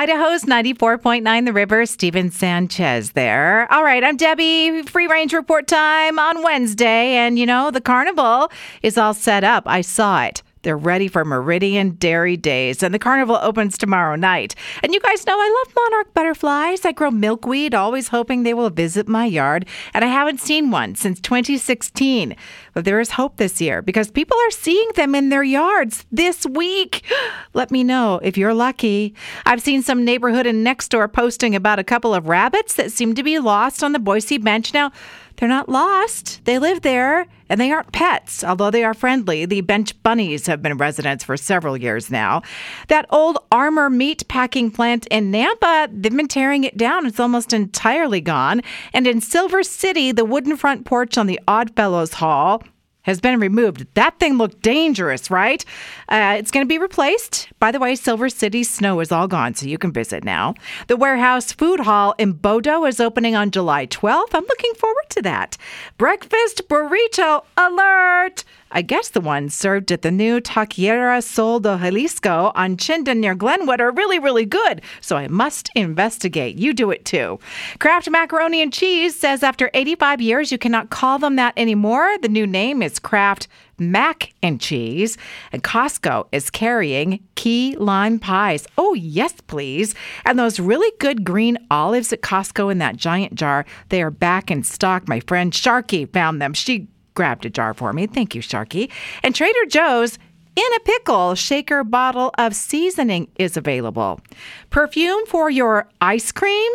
Idaho's 94.9 The River, Steven Sanchez there. All right, I'm Debbie. Free range report time on Wednesday. And you know, the carnival is all set up. I saw it. They're ready for Meridian Dairy Days, and the carnival opens tomorrow night. And you guys know I love monarch butterflies. I grow milkweed, always hoping they will visit my yard, and I haven't seen one since 2016. But there is hope this year because people are seeing them in their yards this week. Let me know if you're lucky. I've seen some neighborhood and Nextdoor posting about a couple of rabbits that seem to be lost on the Boise bench. Now, they're not lost. They live there and they aren't pets, although they are friendly. The bench bunnies have been residents for several years now. That old Armour meat packing plant in Nampa, they've been tearing it down. It's almost entirely gone. And in Silver City, the wooden front porch on the Oddfellows Hall has been removed. That thing looked dangerous, right? Uh, it's going to be replaced. By the way, Silver City snow is all gone, so you can visit now. The Warehouse Food Hall in Bodo is opening on July 12th. I'm looking forward to that. Breakfast burrito alert! I guess the ones served at the new Taqueria Sol de Jalisco on Chinden near Glenwood are really, really good, so I must investigate. You do it too. Kraft Macaroni and Cheese says after 85 years, you cannot call them that anymore. The new name is Kraft Mac and Cheese, and Costco is carrying key lime pies. Oh, yes, please. And those really good green olives at Costco in that giant jar, they are back in stock. My friend Sharky found them. She grabbed a jar for me. Thank you, Sharky. And Trader Joe's in a pickle shaker bottle of seasoning is available. Perfume for your ice cream?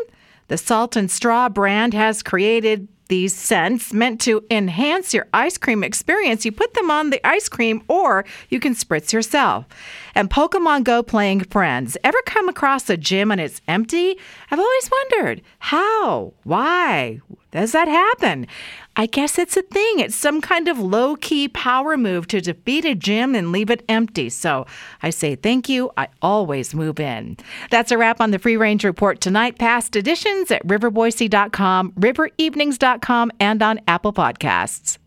The Salt and Straw brand has created these scents meant to enhance your ice cream experience. You put them on the ice cream or you can spritz yourself. And Pokemon Go playing friends. Ever come across a gym and it's empty? I've always wondered how, why does that happen? I guess it's a thing. It's some kind of low key power move to defeat a gym and leave it empty. So I say thank you. I always move in. That's a wrap on the Free Range Report tonight. Past editions at riverboise.com, riverevenings.com, and on Apple Podcasts.